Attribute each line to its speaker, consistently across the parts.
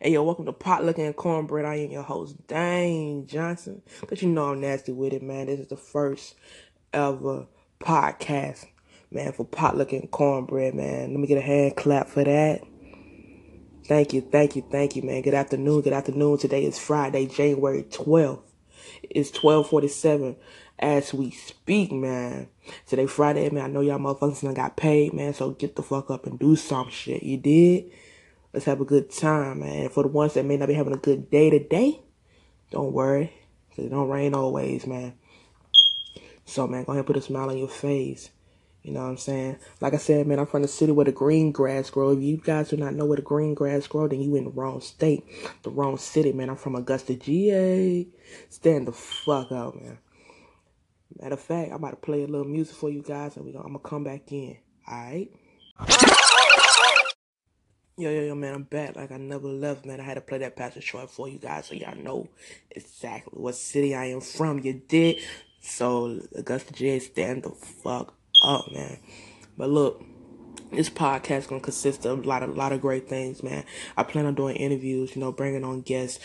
Speaker 1: Hey yo, welcome to Pot Liquor and Cornbread. I am your host, Dane Johnson. But you know I'm nasty with it, man. This is the first ever podcast, man, for Pot Liquor and Cornbread, man. Let me get a hand clap for that. Thank you, thank you, thank you, man. Good afternoon, good afternoon. Today is Friday, January 12th. It's 1247 as we speak, man. Today Friday, man. I know y'all motherfuckers done got paid, man. So get the fuck up and do some shit. You did? Let's have a good time, man. For the ones that may not be having a good day today, don't worry. Cause it don't rain always, man. So, man, go ahead and put a smile on your face. You know what I'm saying? Like I said, man, I'm from the city where the green grass grow. If you guys do not know where the green grass grow, then you in the wrong state, the wrong city, man. I'm from Augusta, GA. Stand the fuck out, man. Matter of fact, I'm about to play a little music for you guys, and we gonna, I'm gonna come back in. All right. Yo, yo, yo, man, I'm back like I never left, man. I had to play that Pastor Troy for you guys so y'all know exactly what city I am from. You did. So, Augusta J, stand the fuck up, man. But look, this podcast gonna consist of a lot of, a lot of great things, man. I plan on doing interviews, you know, bringing on guests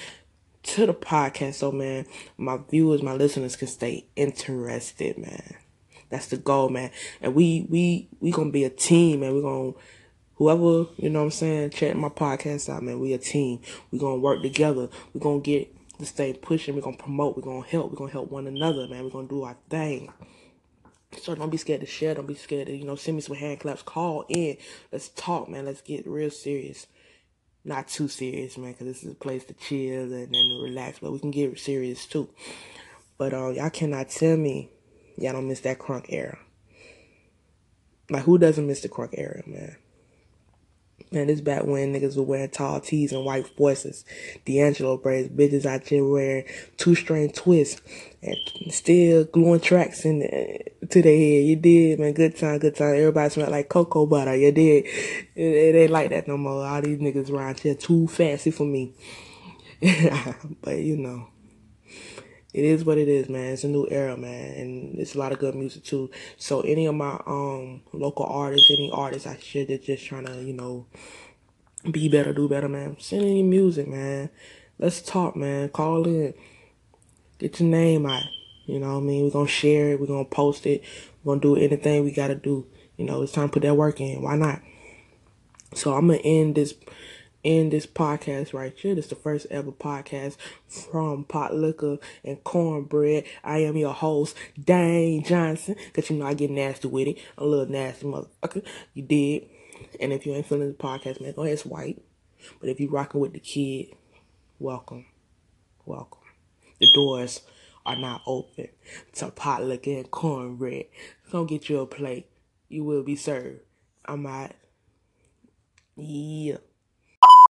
Speaker 1: to the podcast so, man, my viewers, my listeners can stay interested, man. That's the goal, man. And we, we, we gonna be a team, man. we gonna, whoever, you know what I'm saying, check my podcast out, man. We a team. we gonna work together. we gonna get this thing pushing. we gonna promote. we gonna help. we gonna help one another, man. we gonna do our thing. So don't be scared to share. Don't be scared to, you know, send me some hand claps. Call in. Let's talk, man. Let's get real serious. Not too serious, man, because this is a place to chill and, and relax. But we can get serious, too. But uh, y'all cannot tell me y'all don't miss that crunk era. Like, who doesn't miss the crunk era, man? Man, this back when niggas were wearing tall tees and white Forces. D'Angelo braids, bitches out here wearing two string twists and still gluing tracks in the, to their head. You did, man. Good time, good time. Everybody smelled like cocoa butter. You did. It, it ain't like that no more. All these niggas around here too fancy for me. but you know it is what it is, man. It's a new era, man, and it's a lot of good music too. So any of my um local artists, any artists I should that's just trying to, you know, be better, do better, man. Send any music, man. Let's talk, man. Call in. Get your name out. You know what I mean? We're gonna share it, we're gonna post it, we're gonna do anything we gotta do. You know, it's time to put that work in. Why not? So I'm gonna end this in this podcast right here. This is the first ever podcast from Pot Liquor and Cornbread. I am your host, Dane Johnson. Cause you know I get nasty with it. A little nasty motherfucker. You did. And if you ain't feeling the podcast, man, go ahead swipe. But if you rocking with the kid, welcome. Welcome. The doors are now open to Pot Liquor and Cornbread. Come get you a plate. You will be served. I'm out. Yeah.